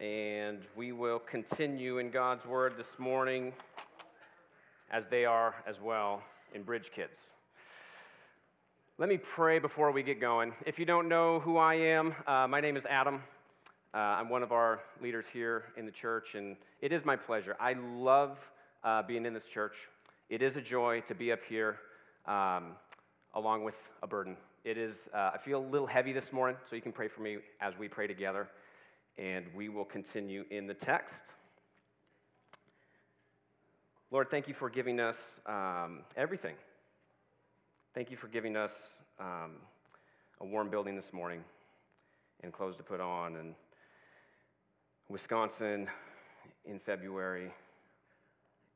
and we will continue in God's Word this morning as they are as well in Bridge Kids. Let me pray before we get going. If you don't know who I am, uh, my name is Adam. Uh, I'm one of our leaders here in the church, and it is my pleasure. I love uh, being in this church. It is a joy to be up here um, along with a burden. It is, uh, I feel a little heavy this morning, so you can pray for me as we pray together and we will continue in the text. Lord, thank you for giving us um, everything. Thank you for giving us um, a warm building this morning and clothes to put on. And Wisconsin in February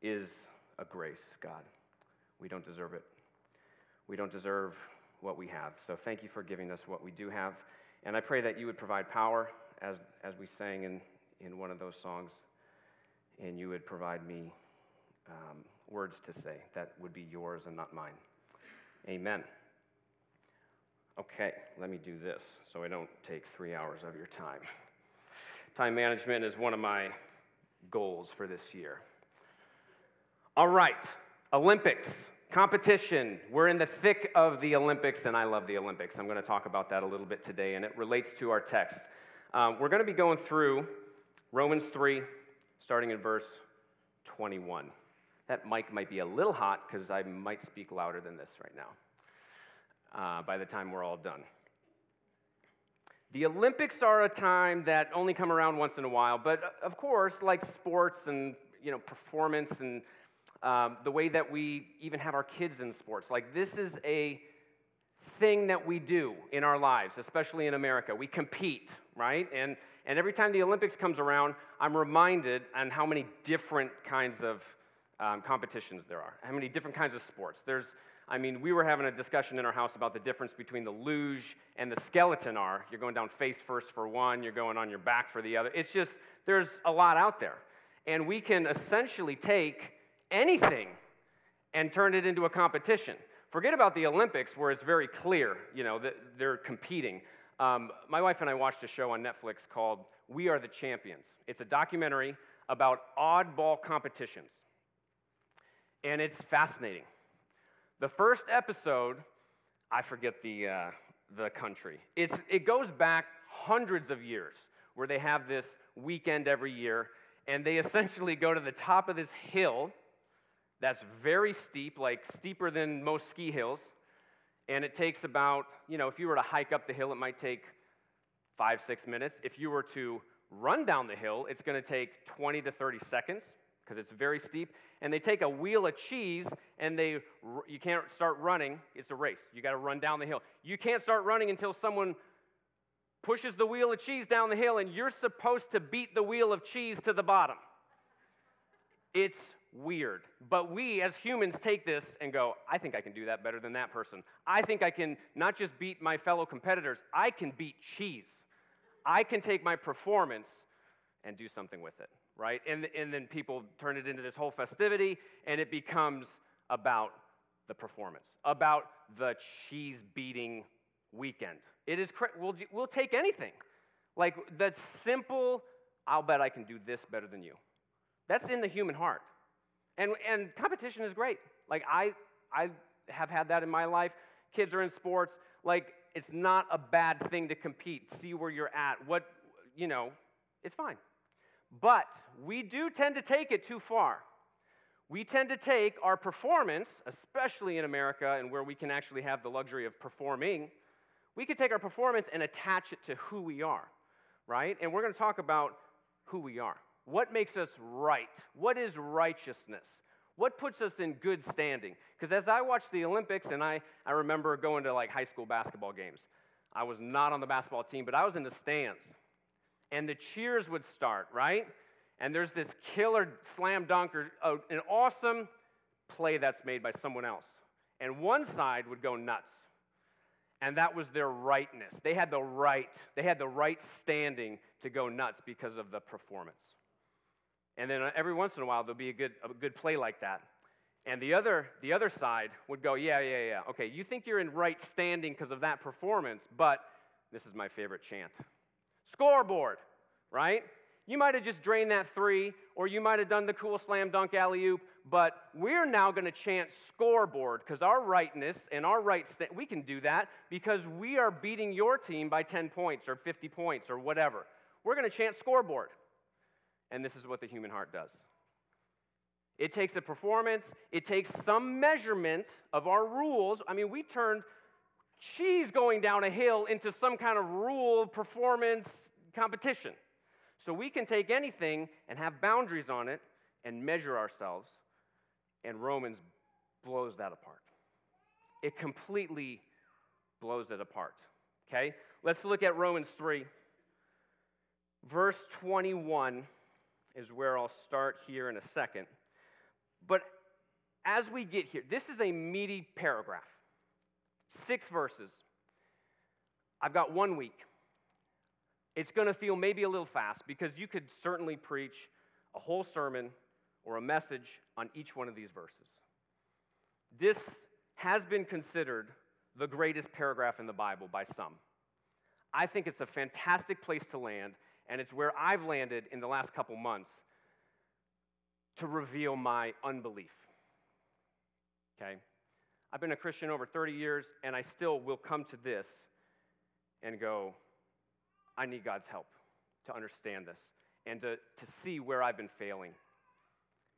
is a grace, God. We don't deserve it. We don't deserve what we have. So thank you for giving us what we do have. And I pray that you would provide power as, as we sang in, in one of those songs, and you would provide me um, words to say that would be yours and not mine. Amen. Okay, let me do this so I don't take three hours of your time. Time management is one of my goals for this year. All right, Olympics, competition. We're in the thick of the Olympics, and I love the Olympics. I'm going to talk about that a little bit today, and it relates to our text. Um, we're going to be going through Romans 3, starting in verse 21. That mic might be a little hot because I might speak louder than this right now uh, by the time we're all done. The Olympics are a time that only come around once in a while, but uh, of course, like sports and you know performance and um, the way that we even have our kids in sports, like this is a thing that we do in our lives, especially in America. We compete, right? And, and every time the Olympics comes around, I'm reminded on how many different kinds of um, competitions there are, how many different kinds of sports. There's, I mean, we were having a discussion in our house about the difference between the luge and the skeleton are. You're going down face first for one, you're going on your back for the other. It's just, there's a lot out there. And we can essentially take anything and turn it into a competition. Forget about the Olympics where it's very clear, you know, that they're competing. Um, my wife and I watched a show on Netflix called We Are the Champions. It's a documentary about oddball competitions. And it's fascinating. The first episode, I forget the, uh, the country. It's, it goes back hundreds of years where they have this weekend every year, and they essentially go to the top of this hill that's very steep, like steeper than most ski hills. And it takes about, you know, if you were to hike up the hill, it might take five, six minutes. If you were to run down the hill, it's going to take 20 to 30 seconds because it's very steep. And they take a wheel of cheese and they, you can't start running. It's a race. You got to run down the hill. You can't start running until someone pushes the wheel of cheese down the hill and you're supposed to beat the wheel of cheese to the bottom. It's weird. But we as humans take this and go, I think I can do that better than that person. I think I can not just beat my fellow competitors, I can beat cheese. I can take my performance and do something with it, right? And, and then people turn it into this whole festivity and it becomes about the performance, about the cheese beating weekend. It is, we'll, we'll take anything. Like the simple, I'll bet I can do this better than you. That's in the human heart. And, and competition is great. Like, I, I have had that in my life. Kids are in sports. Like, it's not a bad thing to compete, see where you're at. What, you know, it's fine. But we do tend to take it too far. We tend to take our performance, especially in America and where we can actually have the luxury of performing, we can take our performance and attach it to who we are, right? And we're going to talk about who we are. What makes us right? What is righteousness? What puts us in good standing? Because as I watched the Olympics, and I, I remember going to like high school basketball games, I was not on the basketball team, but I was in the stands. And the cheers would start, right? And there's this killer slam dunk or uh, an awesome play that's made by someone else. And one side would go nuts. And that was their rightness. They had the right, they had the right standing to go nuts because of the performance. And then every once in a while, there'll be a good, a good play like that. And the other, the other side would go, yeah, yeah, yeah. Okay, you think you're in right standing because of that performance, but this is my favorite chant scoreboard, right? You might have just drained that three, or you might have done the cool slam dunk alley oop, but we're now going to chant scoreboard because our rightness and our right, we can do that because we are beating your team by 10 points or 50 points or whatever. We're going to chant scoreboard. And this is what the human heart does. It takes a performance, it takes some measurement of our rules. I mean, we turned cheese going down a hill into some kind of rule performance competition. So we can take anything and have boundaries on it and measure ourselves, and Romans blows that apart. It completely blows it apart. Okay? Let's look at Romans 3. Verse 21 is where I'll start here in a second. But as we get here, this is a meaty paragraph. Six verses. I've got one week. It's going to feel maybe a little fast because you could certainly preach a whole sermon or a message on each one of these verses. This has been considered the greatest paragraph in the Bible by some. I think it's a fantastic place to land, and it's where I've landed in the last couple months to reveal my unbelief. Okay? I've been a Christian over 30 years, and I still will come to this and go, I need God's help to understand this and to, to see where I've been failing,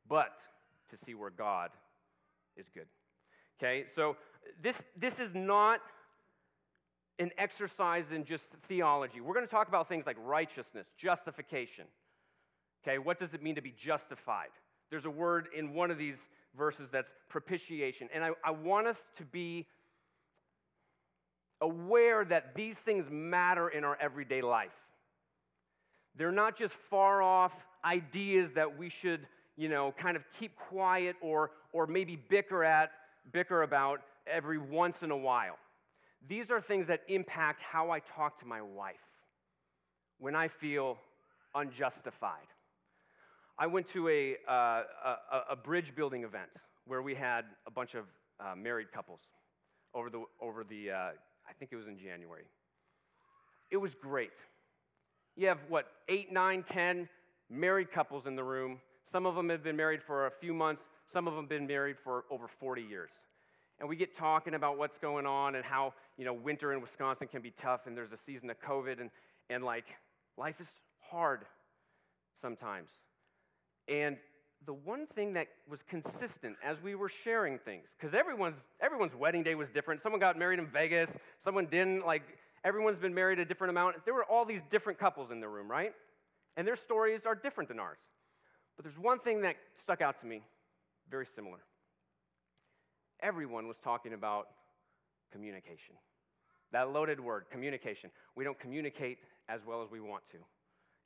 but to see where God is good. Okay, so this, this is not an exercise in just theology. We're going to talk about things like righteousness, justification. Okay, what does it mean to be justified? There's a word in one of these verses that's propitiation. And I, I want us to be aware that these things matter in our everyday life. They're not just far off ideas that we should, you know, kind of keep quiet or, or maybe bicker at, bicker about every once in a while. These are things that impact how I talk to my wife when I feel unjustified. I went to a, uh, a, a, bridge building event where we had a bunch of uh, married couples over the, over the uh, I think it was in January. It was great. You have, what, eight, nine, ten married couples in the room. Some of them have been married for a few months, some of them have been married for over 40 years. And we get talking about what's going on and how, you know, winter in Wisconsin can be tough and there's a season of COVID and, and like, life is hard sometimes. And the one thing that was consistent as we were sharing things, because everyone's, everyone's wedding day was different. Someone got married in Vegas, someone didn't. Like, everyone's been married a different amount. There were all these different couples in the room, right? And their stories are different than ours. But there's one thing that stuck out to me, very similar. Everyone was talking about communication. That loaded word, communication. We don't communicate as well as we want to.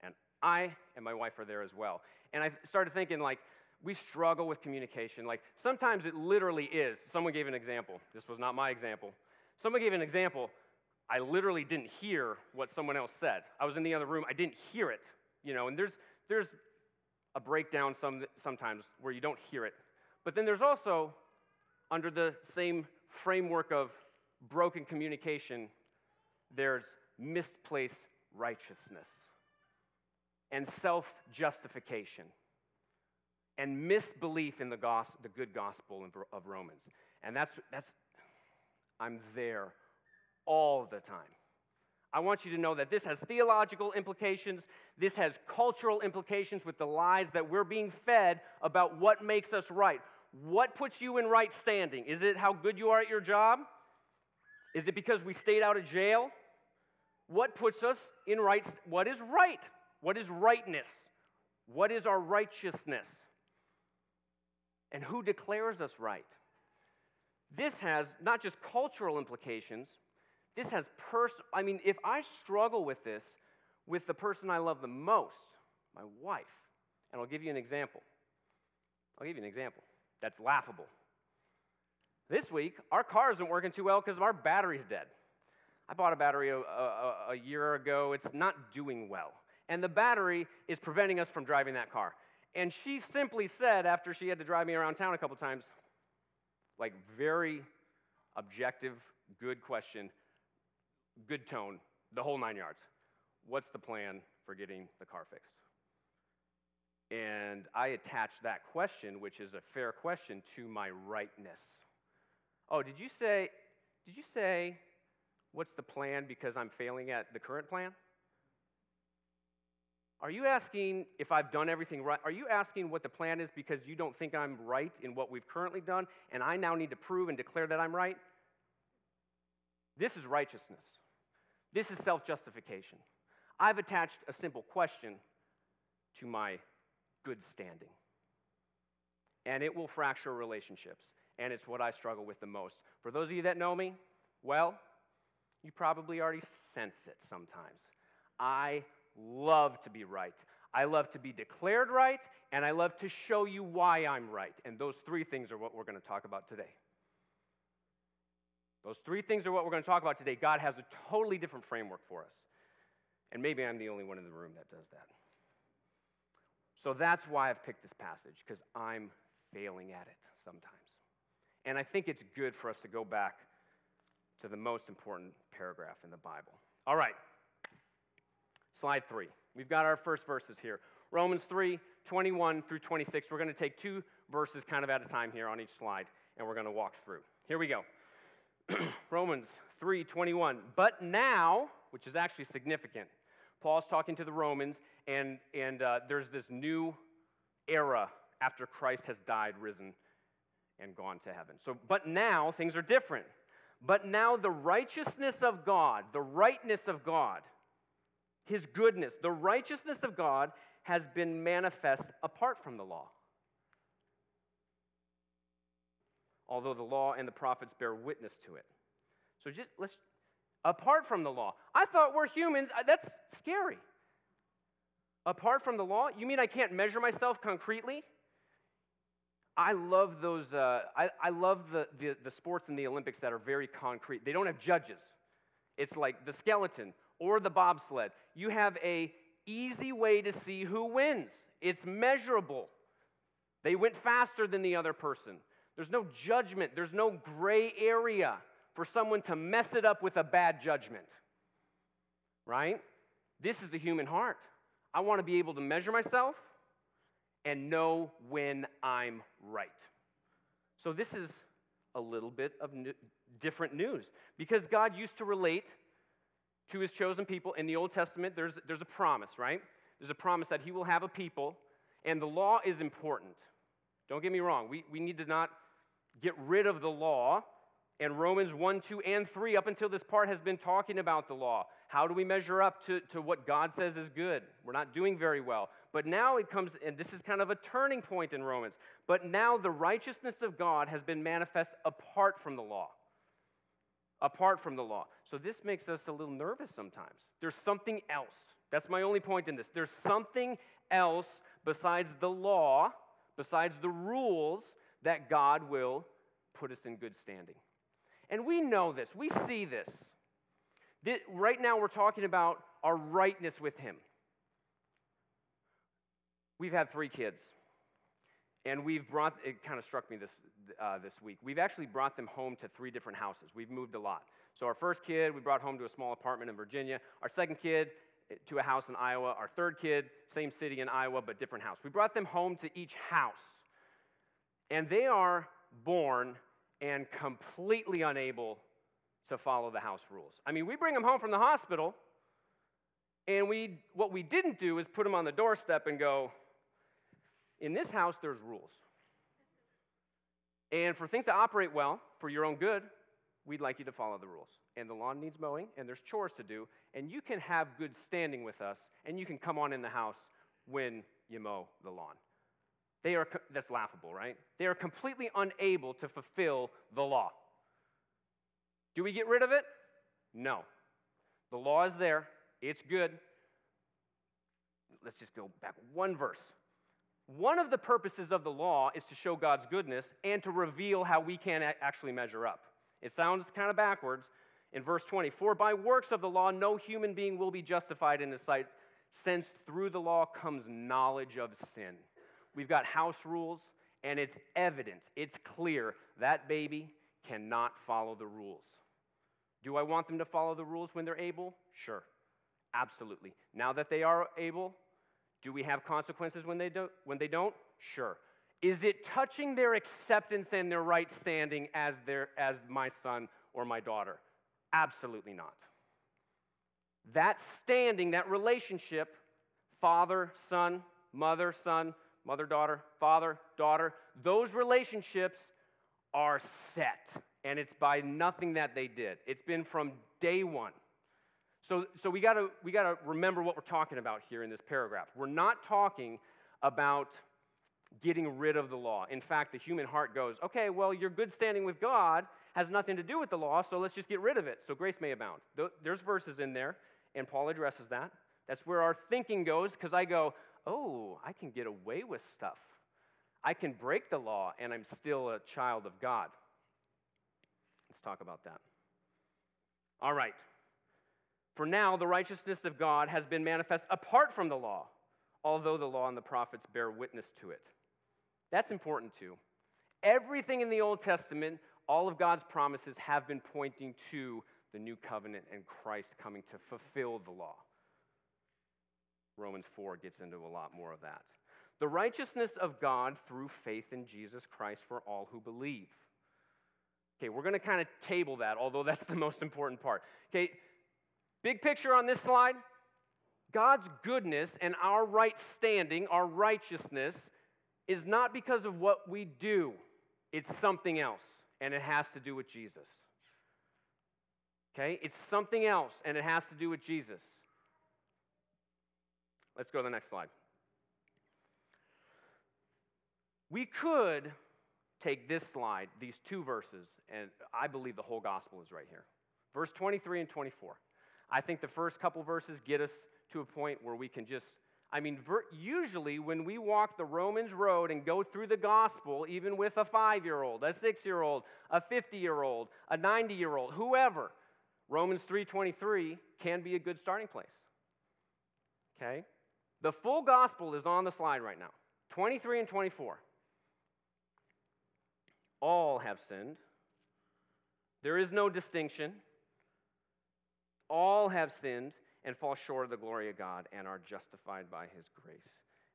And I and my wife are there as well. And I started thinking, like, we struggle with communication. Like, sometimes it literally is. Someone gave an example. This was not my example. Someone gave an example. I literally didn't hear what someone else said. I was in the other room. I didn't hear it. You know, and there's, there's a breakdown some, sometimes where you don't hear it. But then there's also, under the same framework of broken communication, there's misplaced righteousness and self justification and misbelief in the, gospel, the good gospel of Romans. And that's, that's, I'm there all the time. I want you to know that this has theological implications. This has cultural implications with the lies that we're being fed about what makes us right. What puts you in right standing? Is it how good you are at your job? Is it because we stayed out of jail? What puts us in right? What is right? What is rightness? What is our righteousness? And who declares us right? This has not just cultural implications, this has personal. I mean, if I struggle with this with the person I love the most, my wife, and I'll give you an example. I'll give you an example that's laughable. This week, our car isn't working too well because our battery's dead. I bought a battery a, a, a year ago. It's not doing well and the battery is preventing us from driving that car. And she simply said, after she had to drive me around town a couple times, like very objective, good question, good tone, the whole nine yards. What's the plan for getting the car fixed? And I attach that question, which is a fair question, to my rightness. Oh, did you say, did you say, what's the plan because I'm failing at the current plan? Are you asking if I've done everything right? Are you asking what the plan is because you don't think I'm right in what we've currently done and I now need to prove and declare that I'm right? This is righteousness. This is self justification. I've attached a simple question to my good standing. And it will fracture relationships. And it's what I struggle with the most. For those of you that know me, well, you probably already sense it sometimes. I love to be right. I love to be declared right, and I love to show you why I'm right. And those three things are what we're going to talk about today. Those three things are what we're going to talk about today. God has a totally different framework for us. And maybe I'm the only one in the room that does that. So that's why I've picked this passage, because I'm failing at it sometimes. And I think it's good for us to go back to the most important paragraph in the Bible. All right, slide three. We've got our first verses here Romans 3 21 through 26. We're going to take two verses kind of at a time here on each slide, and we're going to walk through. Here we go. Romans 3 21. But now, which is actually significant, Paul's talking to the Romans, and, and uh, there's this new era after Christ has died, risen, and gone to heaven. So, but now things are different. But now the righteousness of God, the rightness of God, his goodness, the righteousness of God has been manifest apart from the law. Although the law and the prophets bear witness to it. So just let's apart from the law. I thought we're humans. Uh, that's scary. Apart from the law? You mean I can't measure myself concretely? I love those, uh, I, I love the, the, the sports in the Olympics that are very concrete. They don't have judges. It's like the skeleton or the bobsled. You have a easy way to see who wins. It's measurable. They went faster than the other person. There's no judgment, there's no gray area for someone to mess it up with a bad judgment. Right? This is the human heart. I want to be able to measure myself and know when I'm right. So, this is a little bit of new, different news because God used to relate to his chosen people. In the Old Testament, there's, there's a promise, right? There's a promise that he will have a people, and the law is important. Don't get me wrong, we, we need to not get rid of the law and Romans 1, 2, and 3, up until this part, has been talking about the law. How do we measure up to, to what God says is good? We're not doing very well. But now it comes, and this is kind of a turning point in Romans. But now the righteousness of God has been manifest apart from the law. Apart from the law. So this makes us a little nervous sometimes. There's something else. That's my only point in this. There's something else besides the law, besides the rules, that God will put us in good standing. And we know this, we see this. Right now, we're talking about our rightness with Him. We've had three kids, and we've brought, it kind of struck me this, uh, this week. We've actually brought them home to three different houses. We've moved a lot. So, our first kid, we brought home to a small apartment in Virginia. Our second kid, eh, to a house in Iowa. Our third kid, same city in Iowa, but different house. We brought them home to each house. And they are born and completely unable to follow the house rules. I mean, we bring them home from the hospital, and we, what we didn't do is put them on the doorstep and go, in this house, there's rules. And for things to operate well, for your own good, we'd like you to follow the rules. And the lawn needs mowing, and there's chores to do, and you can have good standing with us, and you can come on in the house when you mow the lawn. They are, that's laughable, right? They are completely unable to fulfill the law. Do we get rid of it? No. The law is there, it's good. Let's just go back one verse. One of the purposes of the law is to show God's goodness and to reveal how we can actually measure up. It sounds kind of backwards. In verse 20, for by works of the law, no human being will be justified in his sight, since through the law comes knowledge of sin. We've got house rules, and it's evident, it's clear that baby cannot follow the rules. Do I want them to follow the rules when they're able? Sure, absolutely. Now that they are able, Do we have consequences when they don't? When they don't? Sure. Is it touching their acceptance and their right standing as, their, as my son or my daughter? Absolutely not. That standing, that relationship, father, son, mother, son, mother, daughter, father, daughter, those relationships are set. And it's by nothing that they did. It's been from day one. So, so we gotta we gotta remember what we're talking about here in this paragraph. We're not talking about getting rid of the law. In fact, the human heart goes, okay, well, your good standing with God has nothing to do with the law, so let's just get rid of it so grace may abound. There's verses in there, and Paul addresses that. That's where our thinking goes, because I go, oh, I can get away with stuff. I can break the law, and I'm still a child of God. Let's talk about that. All right. For now, the righteousness of God has been manifest apart from the law, although the law and the prophets bear witness to it. That's important too. Everything in the Old Testament, all of God's promises have been pointing to the new covenant and Christ coming to fulfill the law. Romans 4 gets into a lot more of that. The righteousness of God through faith in Jesus Christ for all who believe. Okay, we're going to kind of table that, although that's the most important part. Okay, big picture on this slide God's goodness and our right standing, our righteousness, is not because of what we do, it's something else, and it has to do with Jesus. Okay? It's something else, and it has to do with Jesus. Let's go to the next slide. We could take this slide, these two verses, and I believe the whole gospel is right here. Verse 23 and 24. I think the first couple verses get us to a point where we can just I mean, usually when we walk the Romans road and go through the gospel, even with a five year old, a six year old, a 50 year old, a 90 year old, whoever, Romans 3.23 can be a good starting place. Okay? The full gospel is on the slide right now 23 and 24. All have sinned. There is no distinction. All have sinned and fall short of the glory of God and are justified by his grace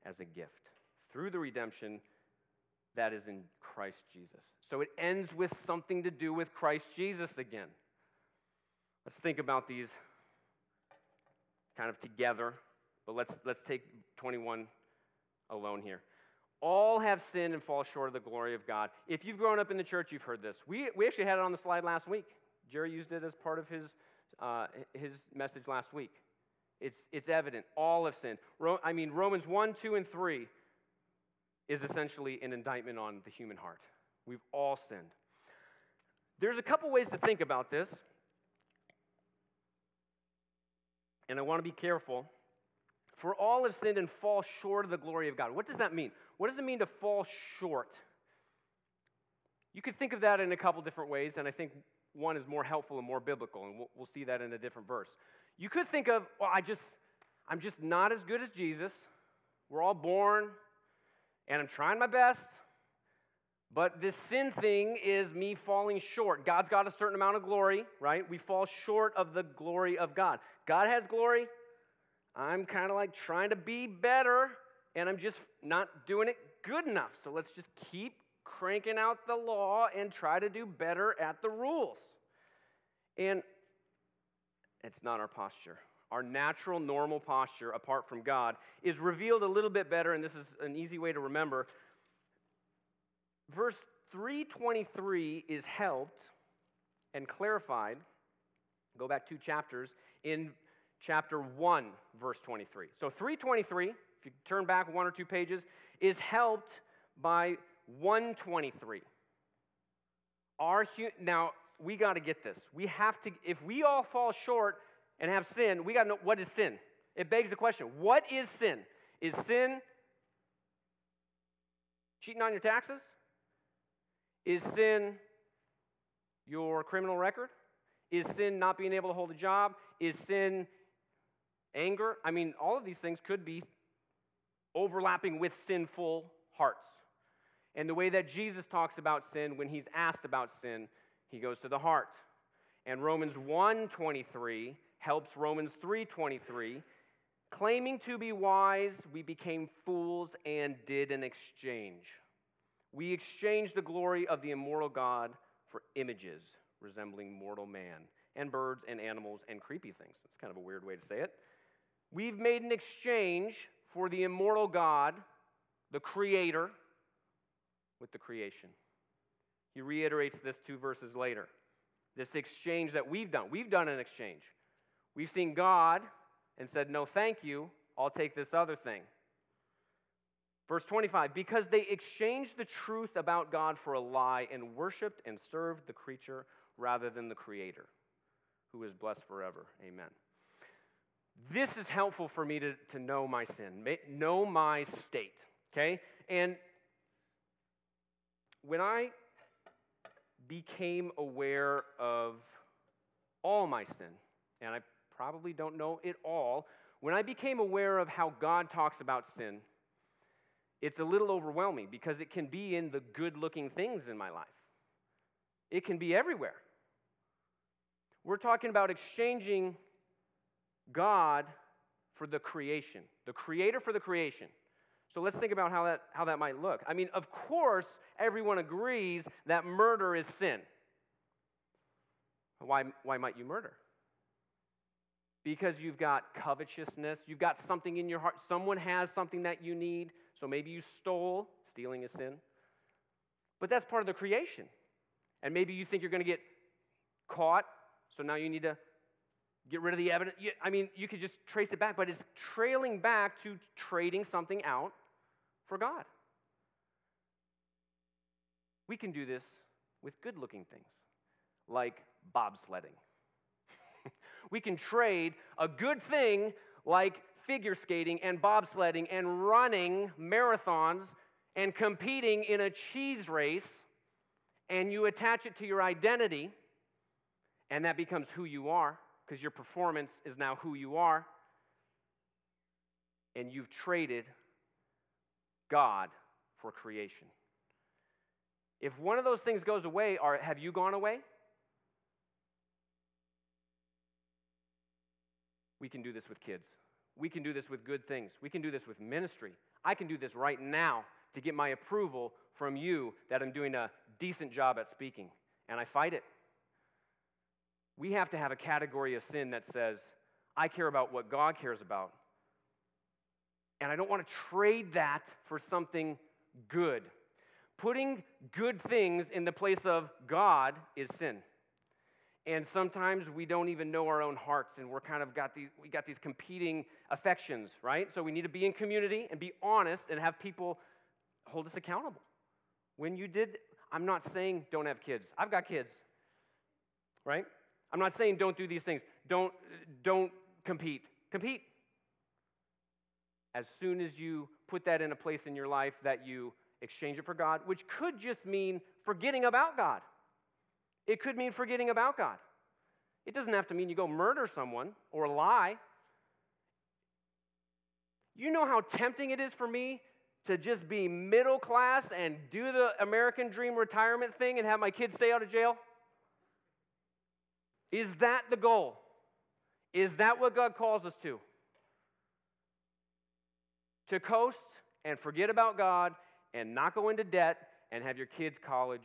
as a gift through the redemption that is in Christ Jesus. So it ends with something to do with Christ Jesus again. Let's think about these kind of together, but let's, let's take 21 alone here. All have sinned and fall short of the glory of God. If you've grown up in the church, you've heard this. We, we actually had it on the slide last week. Jerry used it as part of his, uh, his message last week. It's, it's evident. All have sinned. Ro- I mean, Romans 1, 2, and 3 is essentially an indictment on the human heart. We've all sinned. There's a couple ways to think about this, and I want to be careful. For all have sinned and fall short of the glory of God. What does that mean? What does it mean to fall short? You could think of that in a couple different ways, and I think one is more helpful and more biblical, and we'll, we'll see that in a different verse. You could think of, well, I just, I'm just not as good as Jesus. We're all born, and I'm trying my best. But this sin thing is me falling short. God's got a certain amount of glory, right? We fall short of the glory of God. God has glory. I'm kind of like trying to be better, and I'm just not doing it good enough. So let's just keep cranking out the law and try to do better at the rules. And it's not our posture. Our natural, normal posture, apart from God, is revealed a little bit better, and this is an easy way to remember. Verse 323 is helped and clarified. Go back two chapters in chapter 1, verse 23. So 323, if you turn back one or two pages, is helped by 123. Our, now, we got to get this. We have to, if we all fall short and have sin, we got to know what is sin. It begs the question what is sin? Is sin cheating on your taxes? Is sin your criminal record? Is sin not being able to hold a job? Is sin anger? I mean, all of these things could be overlapping with sinful hearts. And the way that Jesus talks about sin when he's asked about sin he goes to the heart. And Romans 1:23 helps Romans 3:23 Claiming to be wise, we became fools and did an exchange. We exchanged the glory of the immortal God for images resembling mortal man, and birds and animals and creepy things. It's kind of a weird way to say it. We've made an exchange for the immortal God, the Creator, with the creation. He reiterates this two verses later. This exchange that we've done. We've done an exchange. We've seen God and said, No, thank you. I'll take this other thing. Verse 25, because they exchanged the truth about God for a lie and worshiped and served the creature rather than the Creator, who is blessed forever. Amen. This is helpful for me to, to know my sin, know my state, okay? And when I became aware of all my sin, and I probably don't know it all, when I became aware of how God talks about sin, it's a little overwhelming because it can be in the good looking things in my life. It can be everywhere. We're talking about exchanging God for the creation, the creator for the creation. So let's think about how that, how that might look. I mean, of course, everyone agrees that murder is sin. Why, why might you murder? Because you've got covetousness, you've got something in your heart, someone has something that you need, so maybe you stole, stealing is sin. But that's part of the creation. And maybe you think you're going to get caught, so now you need to get rid of the evidence. I mean, you could just trace it back, but it's trailing back to trading something out for God. We can do this with good looking things like bobsledding. we can trade a good thing like figure skating and bobsledding and running marathons and competing in a cheese race, and you attach it to your identity, and that becomes who you are because your performance is now who you are, and you've traded God for creation. If one of those things goes away, are, have you gone away? We can do this with kids. We can do this with good things. We can do this with ministry. I can do this right now to get my approval from you that I'm doing a decent job at speaking. And I fight it. We have to have a category of sin that says, I care about what God cares about. And I don't want to trade that for something good. Putting good things in the place of God is sin. And sometimes we don't even know our own hearts, and we're kind of got these, we got these competing affections, right? So we need to be in community and be honest and have people hold us accountable. When you did, I'm not saying don't have kids. I've got kids, right? I'm not saying don't do these things. Don't, don't compete. Compete as soon as you put that in a place in your life that you exchange it for God, which could just mean forgetting about God. It could mean forgetting about God. It doesn't have to mean you go murder someone or lie. You know how tempting it is for me to just be middle class and do the American dream retirement thing and have my kids stay out of jail? Is that the goal? Is that what God calls us to? to coast and forget about God and not go into debt and have your kids' college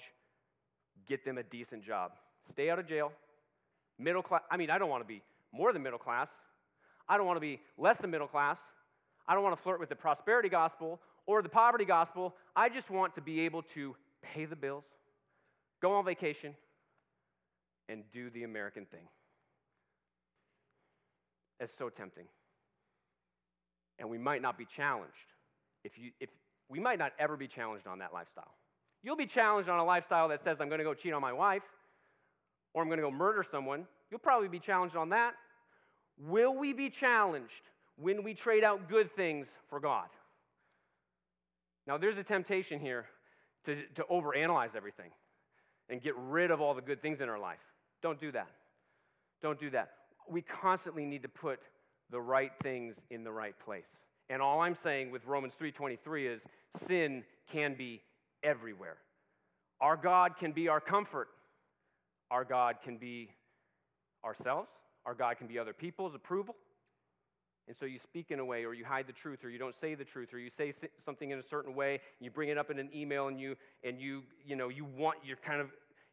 get them a decent job. Stay out of jail. Middle class. I mean, I don't want to be more than middle class. I don't want to be less than middle class. I don't want to flirt with the prosperity gospel or the poverty gospel. I just want to be able to pay the bills, go on vacation, and do the American thing. It's so tempting and we might not be challenged. If you, if, we might not ever be challenged on that lifestyle. You'll be challenged on a lifestyle that says, I'm going to go cheat on my wife or I'm going to go murder someone. You'll probably be challenged on that. Will we be challenged when we trade out good things for God? Now, there's a temptation here to, to overanalyze everything and get rid of all the good things in our life. Don't do that. Don't do that. We constantly need to put the right things in the right place. And all I'm saying with Romans 3:23 is sin can be everywhere. Our God can be our comfort. Our God can be ourselves. Our God can be other people's approval. And so you speak in a way, or you hide the truth, or you don't say the truth, or you say something in a certain way, and you bring it up in an email, and you, and you, you know, you want, you're kind of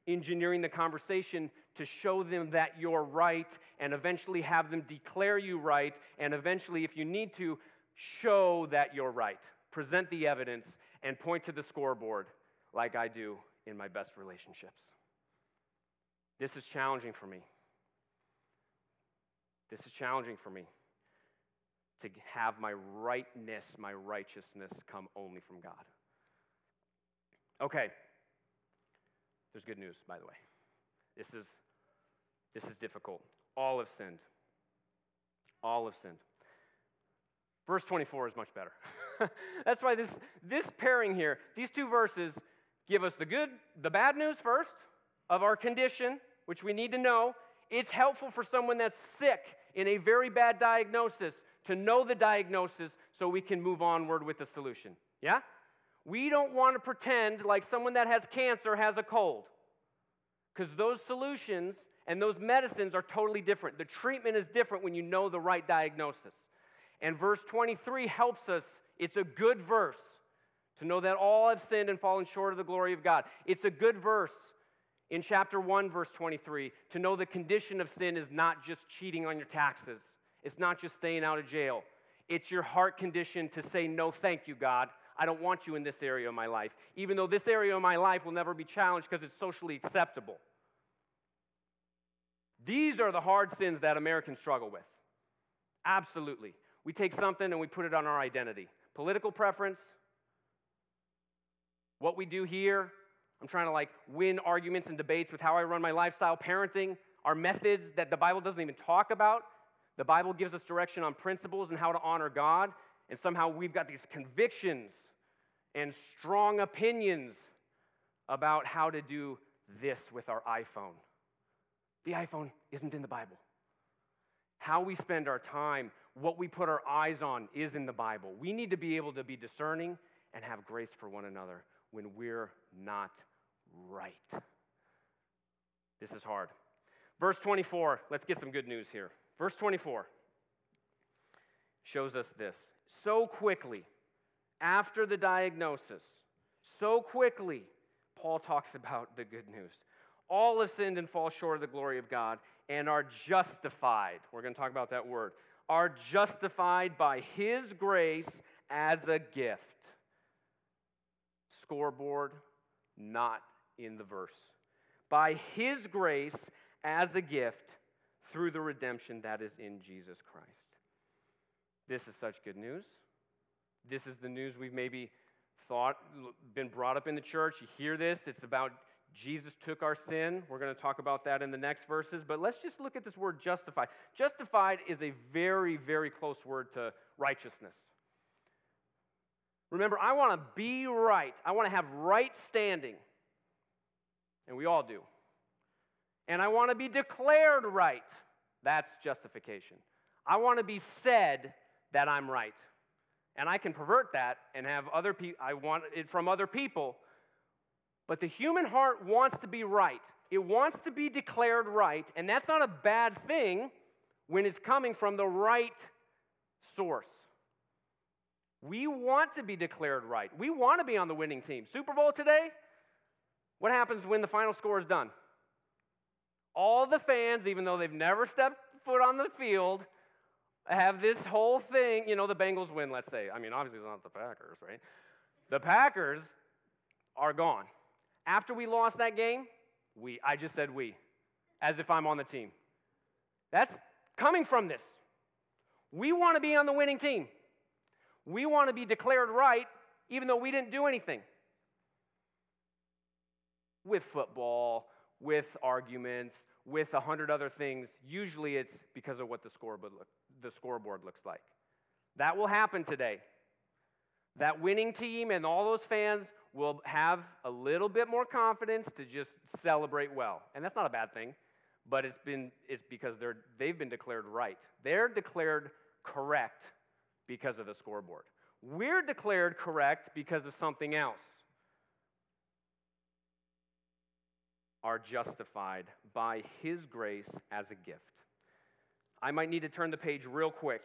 engineering the conversation to show them that you're right, and eventually have them declare you right, and eventually, if you need to, show that you're right. Present the evidence and point to the scoreboard like I do in my best relationships. This is challenging for me. This is challenging for me to have my rightness, my righteousness come only from God. Okay. There's good news, by the way. This is this is difficult. All have sinned. All have sinned. Verse 24 is much better. That's why this, this pairing here, these two verses give us the good, the bad news first of our condition, which we need to know. It's helpful for someone that's sick in a very bad diagnosis to know the diagnosis so we can move onward with the solution. Yeah? We don't want to pretend like someone that has cancer has a cold. Because those solutions and those medicines are totally different. The treatment is different when you know the right diagnosis. And verse 23 helps us. It's a good verse to know that all have sinned and fallen short of the glory of God. It's a good verse in chapter 1, verse 23, to know the condition of sin is not just cheating on your taxes, it's not just staying out of jail. It's your heart condition to say, No, thank you, God. I don't want you in this area of my life, even though this area of my life will never be challenged because it's socially acceptable. These are the hard sins that Americans struggle with. Absolutely. We take something and we put it on our identity political preference, what we do here. I'm trying to like win arguments and debates with how I run my lifestyle, parenting, our methods that the Bible doesn't even talk about. The Bible gives us direction on principles and how to honor God, and somehow we've got these convictions and strong opinions about how to do this with our iPhone. The iPhone isn't in the Bible. How we spend our time, what we put our eyes on is in the Bible. We need to be able to be discerning and have grace for one another when we're not right. This is hard. Verse 24, let's get some good news here. Verse 24 shows us this. So quickly, after the diagnosis, so quickly, Paul talks about the good news. All have sinned and fall short of the glory of God and are justified. We're going to talk about that word. Are justified by His grace as a gift. Scoreboard, not in the verse. By His grace as a gift through the redemption that is in Jesus Christ. This is such good news. This is the news we've maybe thought, been brought up in the church. You hear this, it's about Jesus took our sin. We're going to talk about that in the next verses, but let's just look at this word justified. Justified is a very, very close word to righteousness. Remember, I want to be right, I want to have right standing, and we all do. And I want to be declared right. That's justification. I want to be said that I'm right. And I can pervert that and have other people, I want it from other people but the human heart wants to be right. It wants to be declared right, and that's not a bad thing when it's coming from the right source. We want to be declared right. We want to be on the winning team. Super Bowl today, what happens when the final score is done? All the fans, even though they've never stepped foot on the field, have this whole thing. You know, the Bengals win, let's say. I mean, obviously, it's not the Packers, right? The Packers are gone. After we lost that game, we, I just said we, as if I'm on the team. That's coming from this. We want to be on the winning team. We want to be declared right, even though we didn't do anything. With football, with arguments, with a hundred other things, usually it's because of what the scoreboard, look, the scoreboard looks like. That will happen today. That winning team and all those fans will have a little bit more confidence to just celebrate well. And that's not a bad thing, but it's, been, it's because they're, they've been declared right. They're declared correct because of the scoreboard. We're declared correct because of something else. Are justified by His grace as a gift. I might need to turn the page real quick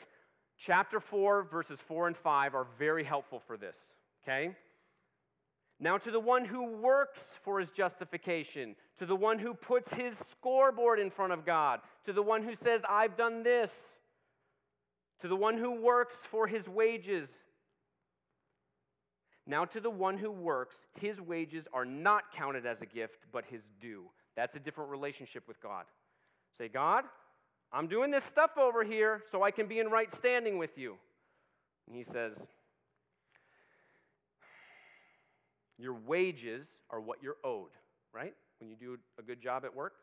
Chapter 4, verses 4 and 5 are very helpful for this, okay? Now, to the one who works for his justification, to the one who puts his scoreboard in front of God, to the one who says, I've done this, to the one who works for his wages. Now, to the one who works, his wages are not counted as a gift, but his due. That's a different relationship with God. Say, God, I'm doing this stuff over here so I can be in right standing with you. And he says, Your wages are what you're owed, right? When you do a good job at work,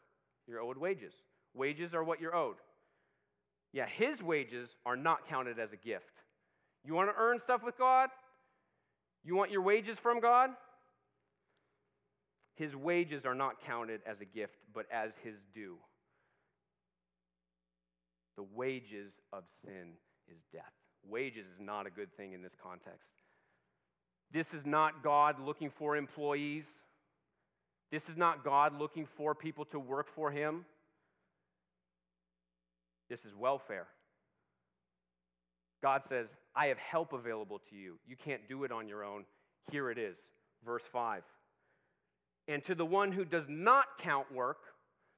you're owed wages. Wages are what you're owed. Yeah, his wages are not counted as a gift. You want to earn stuff with God? You want your wages from God? His wages are not counted as a gift, but as his due. The wages of sin is death. Wages is not a good thing in this context. This is not God looking for employees. This is not God looking for people to work for him. This is welfare. God says, I have help available to you. You can't do it on your own. Here it is, verse 5. And to the one who does not count work,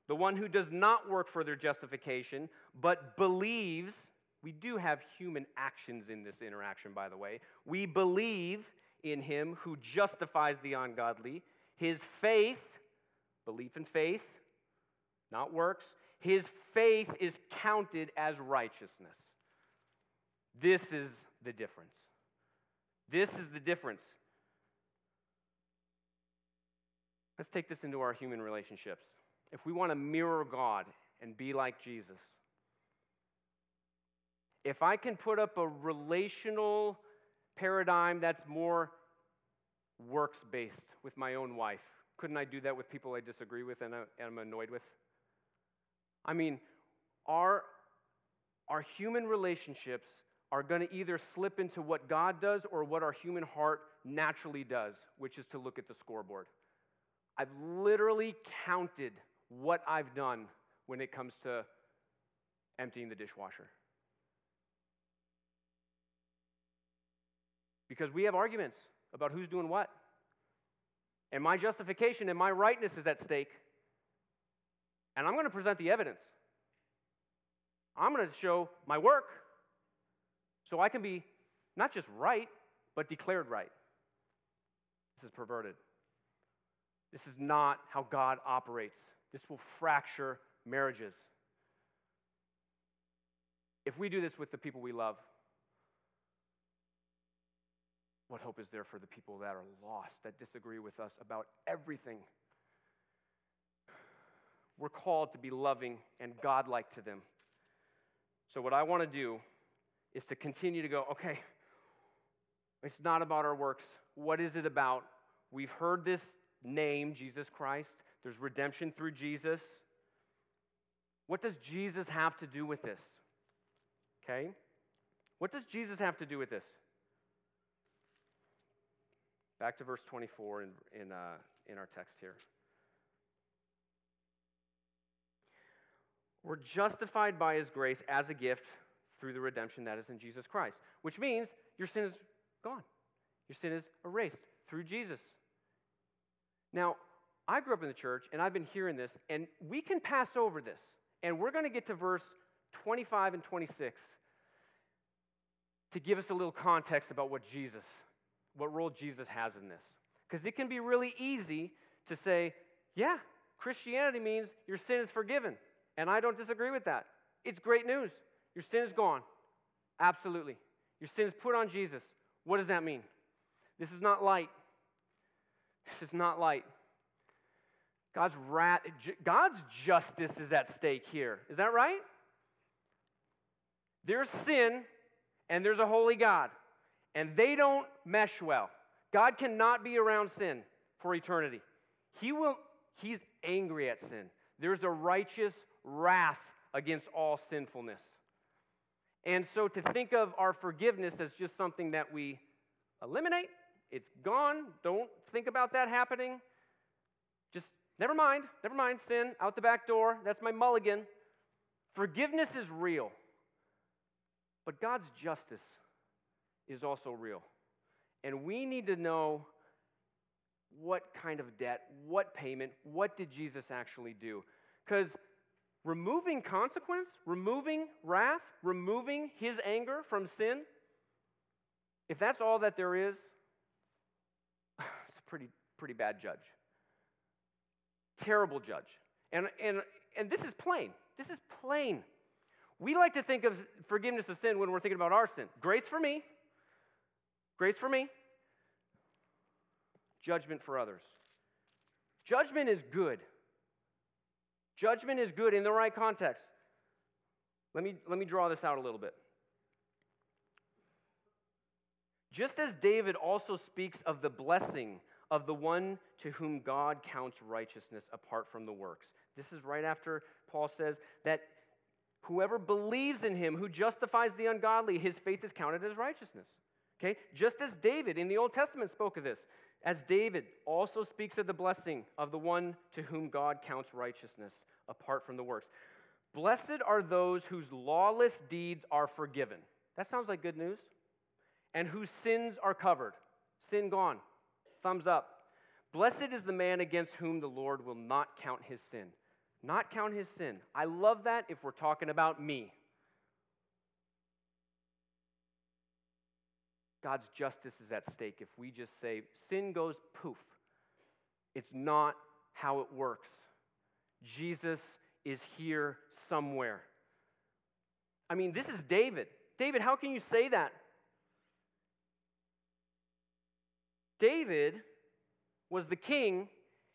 the one who does not work for their justification, but believes, we do have human actions in this interaction, by the way. We believe in him who justifies the ungodly. His faith, belief in faith, not works, his faith is counted as righteousness. This is the difference. This is the difference. Let's take this into our human relationships. If we want to mirror God and be like Jesus, if I can put up a relational paradigm that's more works based with my own wife, couldn't I do that with people I disagree with and I'm annoyed with? I mean, our, our human relationships are going to either slip into what God does or what our human heart naturally does, which is to look at the scoreboard. I've literally counted what I've done when it comes to emptying the dishwasher. Because we have arguments about who's doing what. And my justification and my rightness is at stake. And I'm going to present the evidence. I'm going to show my work so I can be not just right, but declared right. This is perverted. This is not how God operates. This will fracture marriages. If we do this with the people we love, what hope is there for the people that are lost, that disagree with us about everything? We're called to be loving and godlike to them. So, what I want to do is to continue to go, okay, it's not about our works. What is it about? We've heard this name, Jesus Christ. There's redemption through Jesus. What does Jesus have to do with this? Okay? What does Jesus have to do with this? Back to verse 24 in, in, uh, in our text here. We're justified by his grace as a gift through the redemption that is in Jesus Christ, which means your sin is gone. Your sin is erased through Jesus. Now, I grew up in the church and I've been hearing this, and we can pass over this. And we're going to get to verse 25 and 26 to give us a little context about what Jesus what role Jesus has in this. Because it can be really easy to say, yeah, Christianity means your sin is forgiven. And I don't disagree with that. It's great news. Your sin is gone. Absolutely. Your sin is put on Jesus. What does that mean? This is not light. This is not light. God's wrath, God's justice is at stake here. Is that right? There's sin and there's a holy God and they don't mesh well. God cannot be around sin for eternity. He will, he's angry at sin. There's a righteous wrath against all sinfulness. And so to think of our forgiveness as just something that we eliminate, it's gone. Don't think about that happening. Just never mind, never mind, sin, out the back door. That's my mulligan. Forgiveness is real. But God's justice is also real. And we need to know what kind of debt, what payment, what did Jesus actually do? Because removing consequence, removing wrath, removing his anger from sin, if that's all that there is, it's a pretty, pretty bad judge. Terrible judge. And, and, and this is plain. This is plain. We like to think of forgiveness of sin when we're thinking about our sin. Grace for me, grace for me, judgment for others. Judgment is good. Judgment is good in the right context. Let me, let me draw this out a little bit. Just as David also speaks of the blessing of the one to whom God counts righteousness apart from the works. This is right after Paul says that whoever believes in him who justifies the ungodly, his faith is counted as righteousness. Okay? Just as David in the Old Testament spoke of this, as David also speaks of the blessing of the one to whom God counts righteousness apart from the works. Blessed are those whose lawless deeds are forgiven. That sounds like good news. And whose sins are covered. Sin gone. Thumbs up. Blessed is the man against whom the Lord will not count his sin. Not count his sin. I love that if we're talking about me. God's justice is at stake if we just say sin goes poof. It's not how it works. Jesus is here somewhere. I mean, this is David. David, how can you say that? David was the king,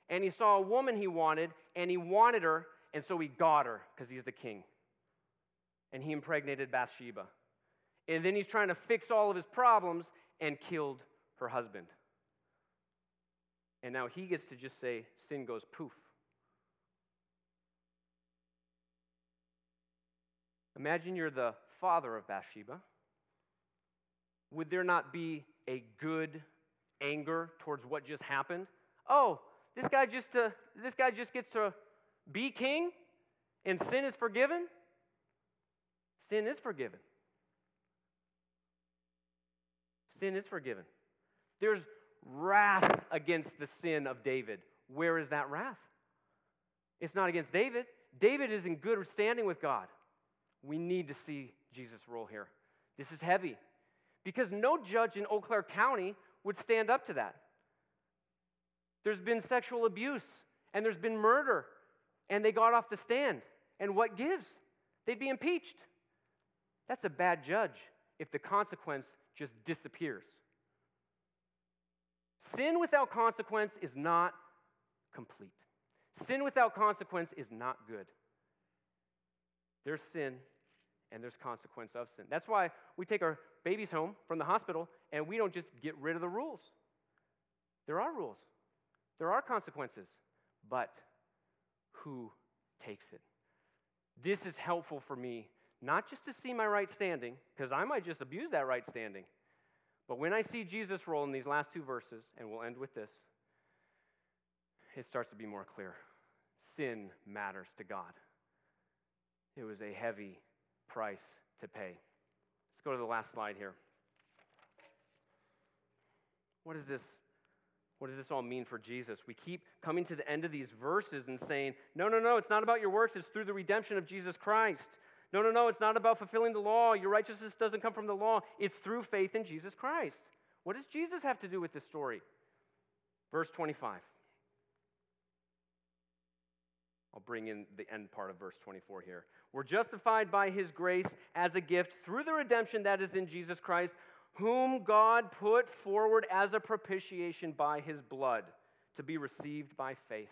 and he saw a woman he wanted, and he wanted her, and so he got her because he's the king. And he impregnated Bathsheba. And then he's trying to fix all of his problems and killed her husband. And now he gets to just say, sin goes poof. Imagine you're the father of Bathsheba. Would there not be a good anger towards what just happened? Oh, this guy just uh, this guy just gets to be king and sin is forgiven? Sin is forgiven. Sin is forgiven. There's wrath against the sin of David. Where is that wrath? It's not against David. David is in good standing with God. We need to see Jesus' role here. This is heavy because no judge in Eau Claire County would stand up to that. There's been sexual abuse and there's been murder, and they got off the stand. And what gives? They'd be impeached. That's a bad judge if the consequence just disappears. Sin without consequence is not complete. Sin without consequence is not good. There's sin and there's consequence of sin. That's why we take our babies home from the hospital and we don't just get rid of the rules. There are rules, there are consequences, but who takes it? This is helpful for me, not just to see my right standing, because I might just abuse that right standing, but when I see Jesus' role in these last two verses, and we'll end with this, it starts to be more clear. Sin matters to God. It was a heavy price to pay. Let's go to the last slide here. What is this? What does this all mean for Jesus? We keep coming to the end of these verses and saying, no, no, no, it's not about your works, it's through the redemption of Jesus Christ. No, no, no, it's not about fulfilling the law. Your righteousness doesn't come from the law, it's through faith in Jesus Christ. What does Jesus have to do with this story? Verse 25. I'll bring in the end part of verse 24 here. We're justified by his grace as a gift through the redemption that is in Jesus Christ, whom God put forward as a propitiation by his blood to be received by faith.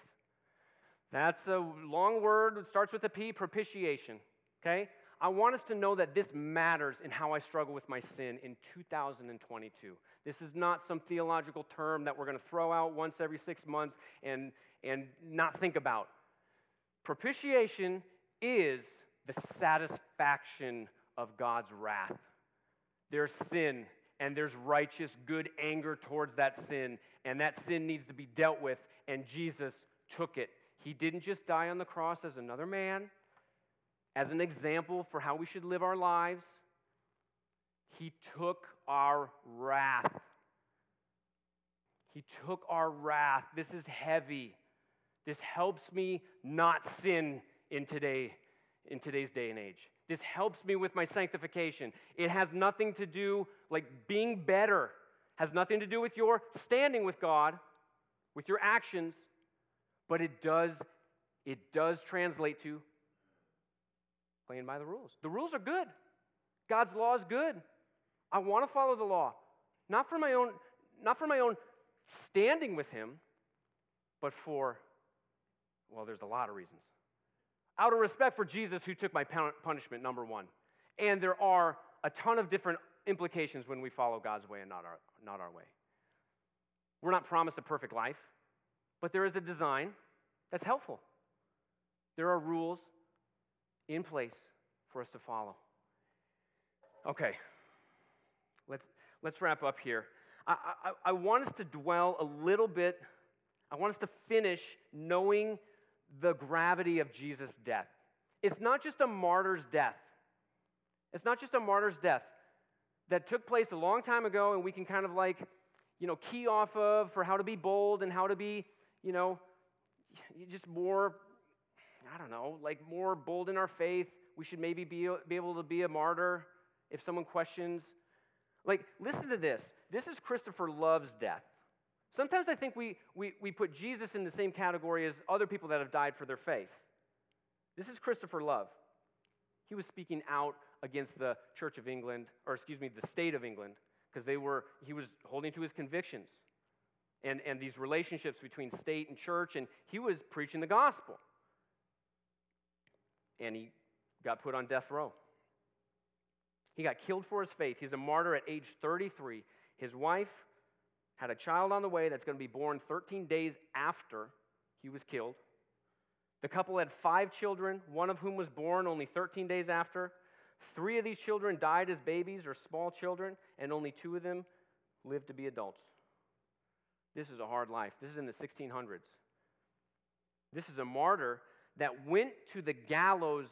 That's a long word. It starts with a P, propitiation. Okay? I want us to know that this matters in how I struggle with my sin in 2022. This is not some theological term that we're going to throw out once every six months and, and not think about. Propitiation is the satisfaction of God's wrath. There's sin, and there's righteous, good anger towards that sin, and that sin needs to be dealt with, and Jesus took it. He didn't just die on the cross as another man, as an example for how we should live our lives. He took our wrath. He took our wrath. This is heavy. This helps me not sin in today in today's day and age. This helps me with my sanctification. It has nothing to do like being better. Has nothing to do with your standing with God, with your actions, but it does it does translate to playing by the rules. The rules are good. God's law is good. I want to follow the law, not for my own not for my own standing with him, but for well, there's a lot of reasons. Out of respect for Jesus who took my punishment number 1. And there are a ton of different implications when we follow God's way and not our, not our way. We're not promised a perfect life, but there is a design that's helpful. There are rules in place for us to follow. Okay, let's, let's wrap up here. I, I, I want us to dwell a little bit, I want us to finish knowing the gravity of Jesus' death. It's not just a martyr's death. It's not just a martyr's death that took place a long time ago and we can kind of like, you know, key off of for how to be bold and how to be, you know, just more, I don't know, like more bold in our faith. We should maybe be, be able to be a martyr if someone questions. Like, listen to this. This is Christopher Love's death. Sometimes I think we, we, we put Jesus in the same category as other people that have died for their faith. This is Christopher Love. He was speaking out against the Church of England, or excuse me, the state of England, because they were, he was holding to his convictions and, and these relationships between state and church, and he was preaching the gospel. And he got put on death row. He got killed for his faith. He's a martyr at age 33. His wife had a child on the way that's going to be born 13 days after he was killed. The couple had five children, one of whom was born only 13 days after. Three of these children died as babies or small children, and only two of them lived to be adults. This is a hard life. This is in the 1600s. This is a martyr that went to the gallows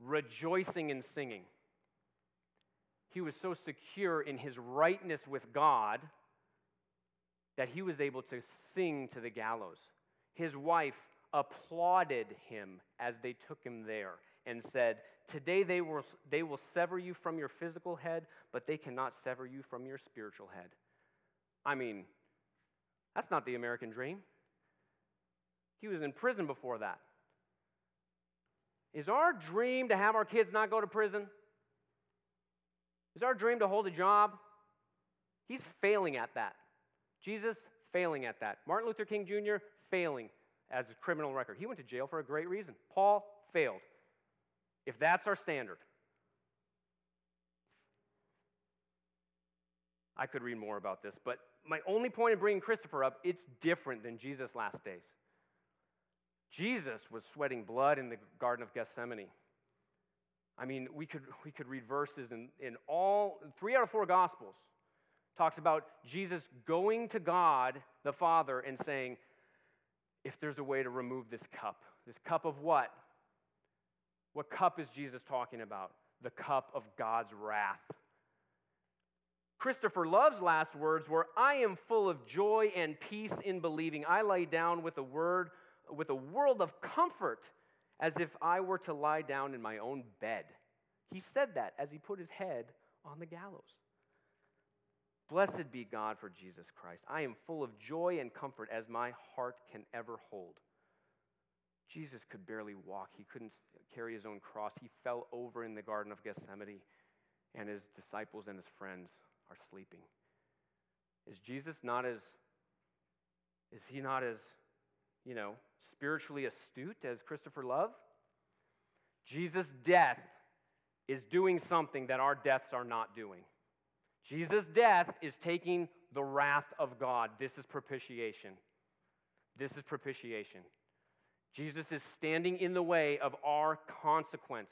rejoicing and singing. He was so secure in his rightness with God that he was able to sing to the gallows. His wife applauded him as they took him there and said, Today they will, they will sever you from your physical head, but they cannot sever you from your spiritual head. I mean, that's not the American dream. He was in prison before that. Is our dream to have our kids not go to prison? Is our dream to hold a job? He's failing at that. Jesus failing at that. Martin Luther King Jr. failing as a criminal record. He went to jail for a great reason. Paul failed. If that's our standard, I could read more about this, but my only point in bringing Christopher up, it's different than Jesus' last days. Jesus was sweating blood in the Garden of Gethsemane. I mean, we could, we could read verses in, in all three out of four Gospels talks about Jesus going to God the Father and saying, if there's a way to remove this cup. This cup of what? What cup is Jesus talking about? The cup of God's wrath. Christopher Love's last words were, I am full of joy and peace in believing. I lay down with a word, with a world of comfort, as if I were to lie down in my own bed. He said that as he put his head on the gallows. Blessed be God for Jesus Christ. I am full of joy and comfort as my heart can ever hold. Jesus could barely walk. He couldn't carry his own cross. He fell over in the Garden of Gethsemane, and his disciples and his friends are sleeping. Is Jesus not as, is he not as, you know, spiritually astute as Christopher Love? Jesus' death is doing something that our deaths are not doing. Jesus' death is taking the wrath of God. This is propitiation. This is propitiation. Jesus is standing in the way of our consequence.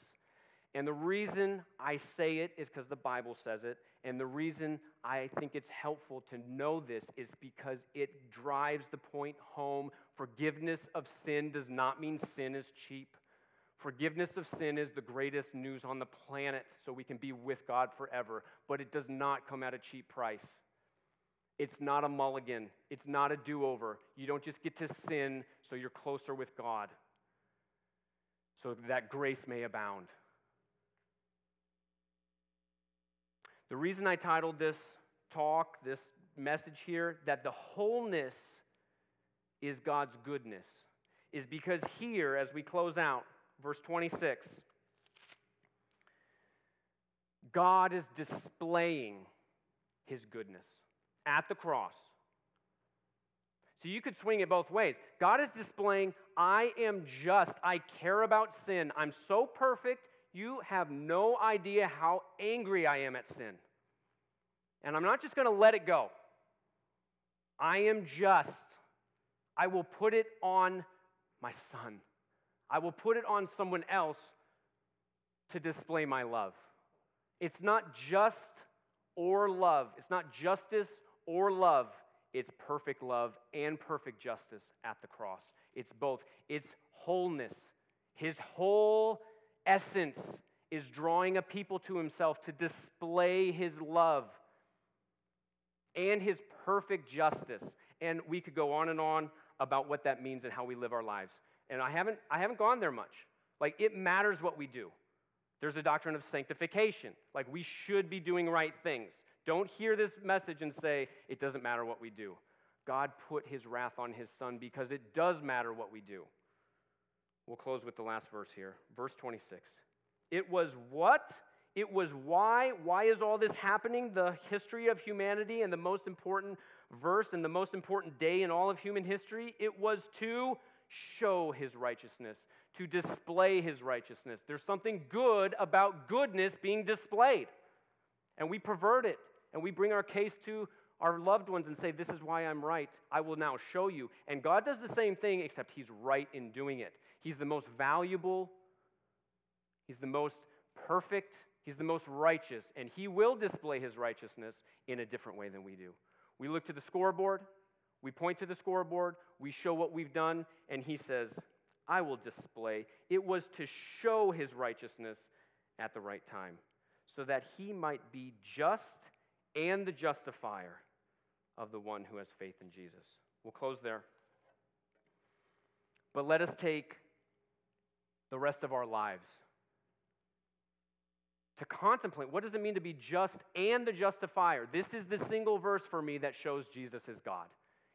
And the reason I say it is because the Bible says it. And the reason I think it's helpful to know this is because it drives the point home. Forgiveness of sin does not mean sin is cheap. Forgiveness of sin is the greatest news on the planet, so we can be with God forever, but it does not come at a cheap price. It's not a mulligan, it's not a do over. You don't just get to sin so you're closer with God, so that grace may abound. The reason I titled this talk, this message here, that the wholeness is God's goodness, is because here, as we close out, verse 26, God is displaying his goodness at the cross. So you could swing it both ways. God is displaying, I am just, I care about sin, I'm so perfect, you have no idea how angry I am at sin. And I'm not just going to let it go. I am just. I will put it on my son. I will put it on someone else to display my love. It's not just or love. It's not justice or love. It's perfect love and perfect justice at the cross. It's both. It's wholeness. His whole essence is drawing a people to himself to display his love and his perfect justice. And we could go on and on about what that means and how we live our lives. And I haven't, I haven't gone there much. Like, it matters what we do. There's a doctrine of sanctification. Like, we should be doing right things. Don't hear this message and say, it doesn't matter what we do. God put his wrath on his son because it does matter what we do. We'll close with the last verse here. Verse 26. It was what? It was why. Why is all this happening? The history of humanity and the most important verse and the most important day in all of human history. It was to show his righteousness, to display his righteousness. There's something good about goodness being displayed. And we pervert it and we bring our case to our loved ones and say, This is why I'm right. I will now show you. And God does the same thing, except He's right in doing it. He's the most valuable, He's the most perfect, He's the most righteous, and He will display His righteousness in a different way than we do. We look to the scoreboard, we point to the scoreboard, we show what we've done, and He says, I will display. It was to show His righteousness at the right time, so that He might be just and the justifier of the one who has faith in Jesus. We'll close there. But let us take the rest of our lives to contemplate what does it mean to be just and the justifier. This is the single verse for me that shows Jesus is God.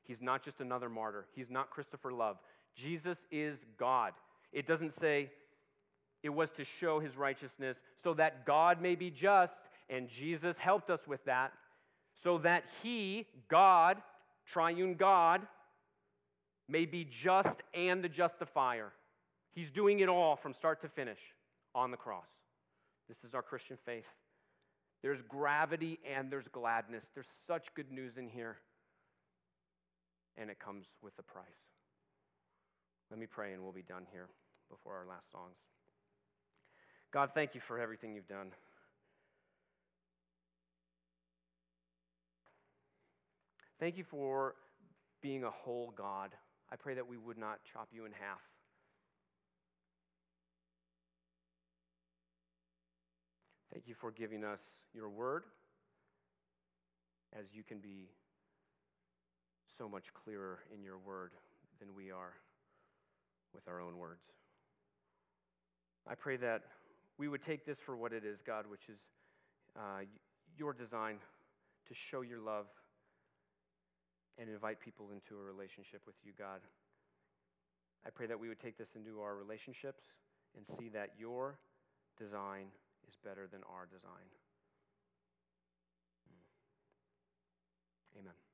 He's not just another martyr, he's not Christopher Love. Jesus is God. It doesn't say it was to show his righteousness so that God may be just and Jesus helped us with that so that he, God, triune God, may be just and the justifier. He's doing it all from start to finish on the cross. This is our Christian faith. There's gravity and there's gladness. There's such good news in here. And it comes with a price. Let me pray and we'll be done here before our last songs. God, thank you for everything you've done. Thank you for being a whole God. I pray that we would not chop you in half. Thank you for giving us your word as you can be so much clearer in your word than we are with our own words. I pray that we would take this for what it is, God, which is uh, your design to show your love and invite people into a relationship with you, God. I pray that we would take this into our relationships and see that your design is better than our design. Hmm. Amen.